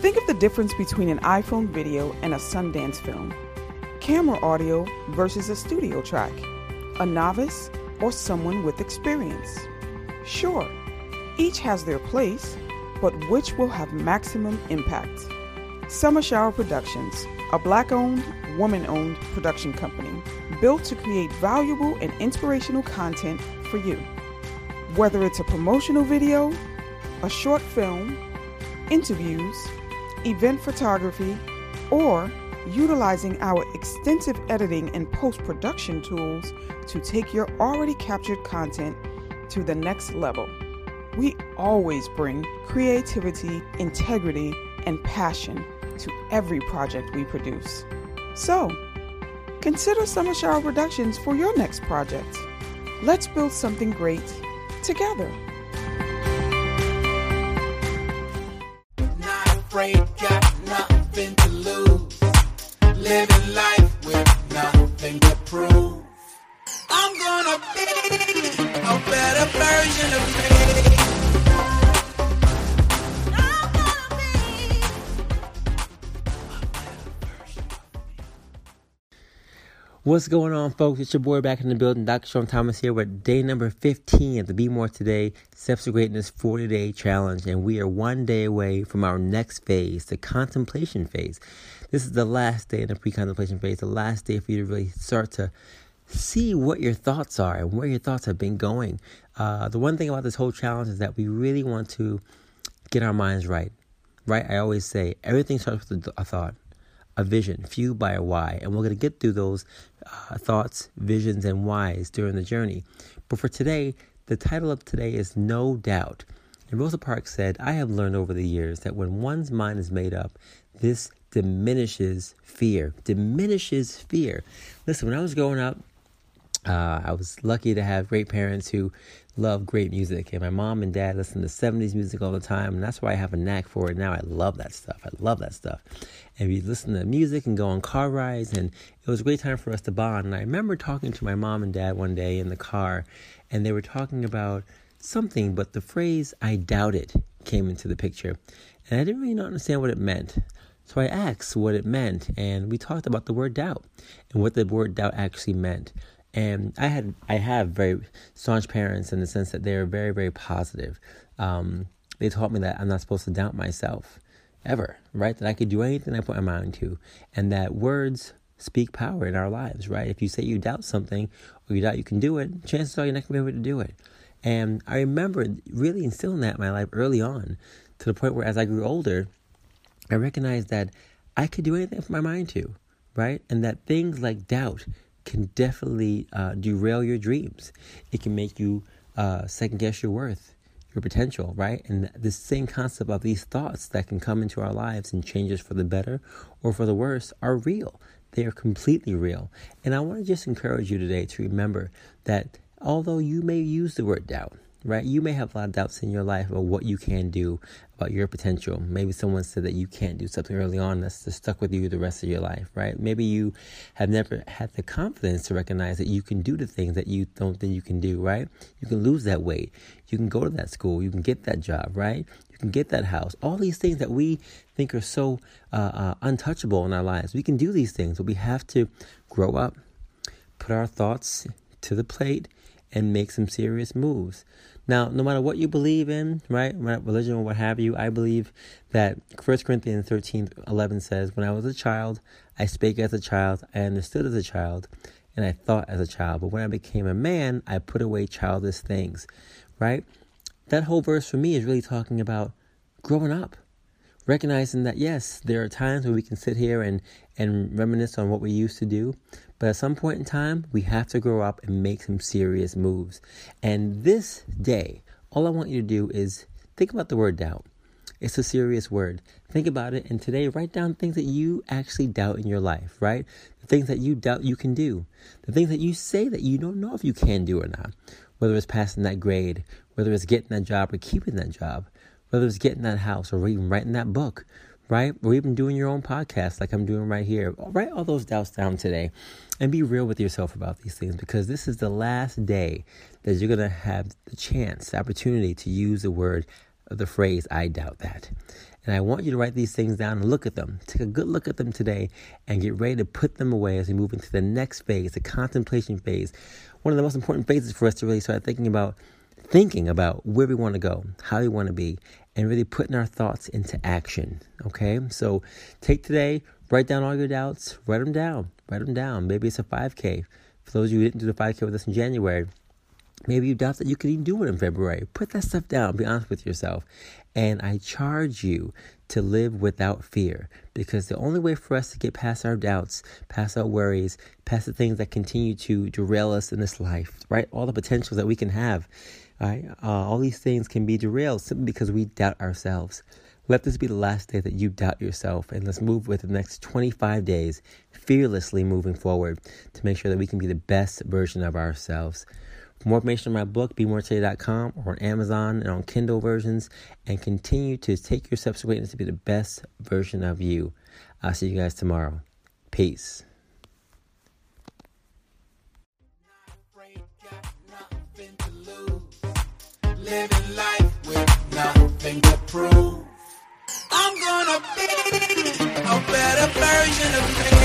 Think of the difference between an iPhone video and a Sundance film, camera audio versus a studio track, a novice or someone with experience. Sure, each has their place, but which will have maximum impact? Summer Shower Productions, a black owned, woman owned production company built to create valuable and inspirational content for you. Whether it's a promotional video, a short film, interviews, event photography, or utilizing our extensive editing and post production tools to take your already captured content to the next level. We always bring creativity, integrity, and passion to every project we produce. So, consider Summer Shower Productions for your next project. Let's build something great together. Afraid, got nothing to lose. Living life with nothing to prove. I'm gonna be a better version of me. What's going on, folks? It's your boy back in the building, Dr. Sean Thomas here with day number 15 of the Be More Today Steps to Greatness 40 Day Challenge. And we are one day away from our next phase, the contemplation phase. This is the last day in the pre contemplation phase, the last day for you to really start to see what your thoughts are and where your thoughts have been going. Uh, the one thing about this whole challenge is that we really want to get our minds right, right? I always say everything starts with a thought a vision fueled by a why. And we're going to get through those uh, thoughts, visions, and whys during the journey. But for today, the title of today is No Doubt. And Rosa Parks said, I have learned over the years that when one's mind is made up, this diminishes fear. Diminishes fear. Listen, when I was growing up, uh, I was lucky to have great parents who love great music. And my mom and dad listened to 70s music all the time. And that's why I have a knack for it now. I love that stuff. I love that stuff. And we listen to music and go on car rides. And it was a great time for us to bond. And I remember talking to my mom and dad one day in the car. And they were talking about something, but the phrase I doubt it came into the picture. And I didn't really understand what it meant. So I asked what it meant. And we talked about the word doubt and what the word doubt actually meant and I had I have very staunch parents in the sense that they're very very positive. Um, they taught me that I'm not supposed to doubt myself ever, right? That I could do anything I put my mind to, and that words speak power in our lives, right? If you say you doubt something or you doubt you can do it, chances are you're not gonna be able to do it. And I remember really instilling that in my life early on, to the point where as I grew older, I recognized that I could do anything put my mind to, right? And that things like doubt can definitely uh, derail your dreams. It can make you uh, second guess your worth, your potential, right? And the same concept of these thoughts that can come into our lives and change us for the better or for the worse are real. They are completely real. And I want to just encourage you today to remember that although you may use the word doubt, right? You may have a lot of doubts in your life about what you can do, about your potential. Maybe someone said that you can't do something early on that's just stuck with you the rest of your life, right? Maybe you have never had the confidence to recognize that you can do the things that you don't think you can do, right? You can lose that weight. You can go to that school. You can get that job, right? You can get that house. All these things that we think are so uh, uh, untouchable in our lives. We can do these things, but we have to grow up, put our thoughts to the plate, and make some serious moves. Now, no matter what you believe in, right, religion or what have you, I believe that 1 Corinthians 13 11 says, When I was a child, I spake as a child, I understood as a child, and I thought as a child. But when I became a man, I put away childish things, right? That whole verse for me is really talking about growing up recognizing that yes, there are times where we can sit here and, and reminisce on what we used to do, but at some point in time, we have to grow up and make some serious moves. And this day, all I want you to do is think about the word doubt. It's a serious word. Think about it, and today write down things that you actually doubt in your life, right? The things that you doubt you can do, the things that you say that you don't know if you can do or not, whether it's passing that grade, whether it's getting that job or keeping that job, whether it's getting that house or even writing that book, right? Or even doing your own podcast like I'm doing right here. Write all those doubts down today and be real with yourself about these things because this is the last day that you're going to have the chance, the opportunity to use the word the phrase, I doubt that. And I want you to write these things down and look at them. Take a good look at them today and get ready to put them away as we move into the next phase, the contemplation phase. One of the most important phases for us to really start thinking about thinking about where we want to go, how we want to be, and really putting our thoughts into action. Okay? So take today, write down all your doubts, write them down. Write them down. Maybe it's a 5K. For those of you who didn't do the 5K with us in January, maybe you doubt that you could even do it in February. Put that stuff down. Be honest with yourself. And I charge you to live without fear because the only way for us to get past our doubts, past our worries, past the things that continue to derail us in this life, right? All the potentials that we can have, right? Uh, all these things can be derailed simply because we doubt ourselves. Let this be the last day that you doubt yourself, and let's move with the next 25 days fearlessly moving forward to make sure that we can be the best version of ourselves. For more information on my book, BeMoreToday.com or on Amazon and on Kindle versions, and continue to take your greatness to be the best version of you. I'll see you guys tomorrow. Peace. living life with nothing to prove. I'm gonna be a better version of me.